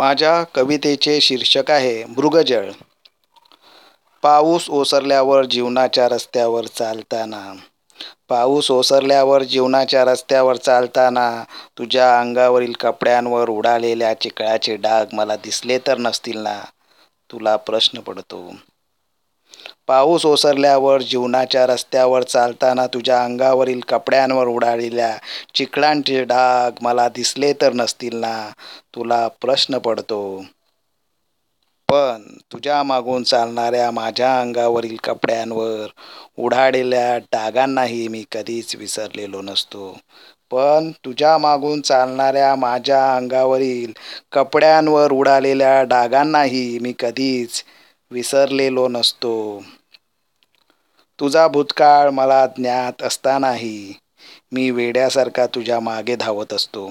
माझ्या कवितेचे शीर्षक आहे मृगजळ. पाऊस ओसरल्यावर जीवनाच्या रस्त्यावर चालताना. पाऊस ओसरल्यावर जीवनाच्या रस्त्यावर चालताना तुझ्या अंगावरील कपड्यांवर उडालेल्या चिकळाचे डाग मला दिसले तर नसतील ना? तुला प्रश्न पडतो. पाऊस ओसरल्यावर जीवनाच्या रस्त्यावर चालताना तुझ्या अंगावरील कपड्यांवर उडालेल्या चिखलांचे डाग मला दिसले तर नसतील ना? तुला प्रश्न पडतो. पण तुझ्या मागून चालणाऱ्या माझ्या अंगावरील कपड्यांवर उडालेल्या डागांनाही मी कधीच विसरलेलो नसतो. पण तुझ्या मागून चालणाऱ्या माझ्या अंगावरील कपड्यांवर उडालेल्या डागांनाही मी कधीच विसरलेलो नसतो. तुझा भूतकाळ मला ज्ञात असतानाही मी वेड्यासारखा तुझ्या मागे धावत असतो.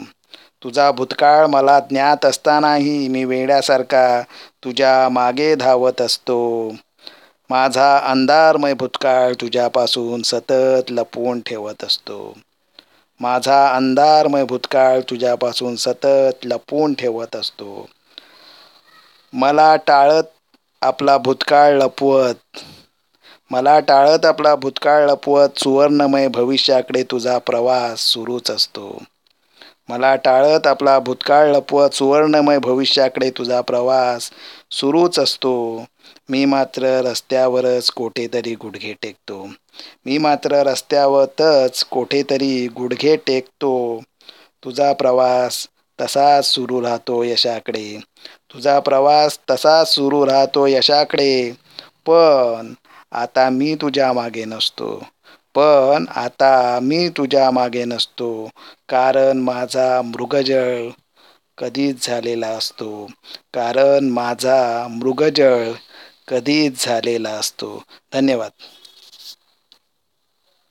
तुझा भूतकाळ मला ज्ञात असतानाही मी वेड्यासारखा तुझ्या मागे धावत असतो. माझा अंधारमय भूतकाळ तुझ्यापासून सतत लपवून ठेवत असतो. माझा अंधारमय भूतकाळ तुझ्यापासून सतत लपवून ठेवत असतो. मला टाळत आपला भूतकाळ लपवत मला टाळत आपला भूतकाळ लपवत सुवर्णमय भविष्याकडे तुझा प्रवास सुरूच असतो. मला टाळत आपला भूतकाळ लपवत सुवर्णमय भविष्याकडे तुझा प्रवास सुरूच असतो. मी मात्र रस्त्यावरच कोठेतरी गुडघे टेकतो. मी मात्र रस्त्यावरच कोठेतरी गुडघे टेकतो. तुझा प्रवास तसाच सुरू राहतो यशाकडे. तुझा प्रवास तसाच सुरू राहतो यशाकडे. पण आता मी तुझ्या मागे नसतो. पण आता मी तुझ्या मागे नसतो. कारण माझा मृगजळ कधीच झालेला असतो. कारण माझा मृगजळ कधीच झालेला असतो. धन्यवाद.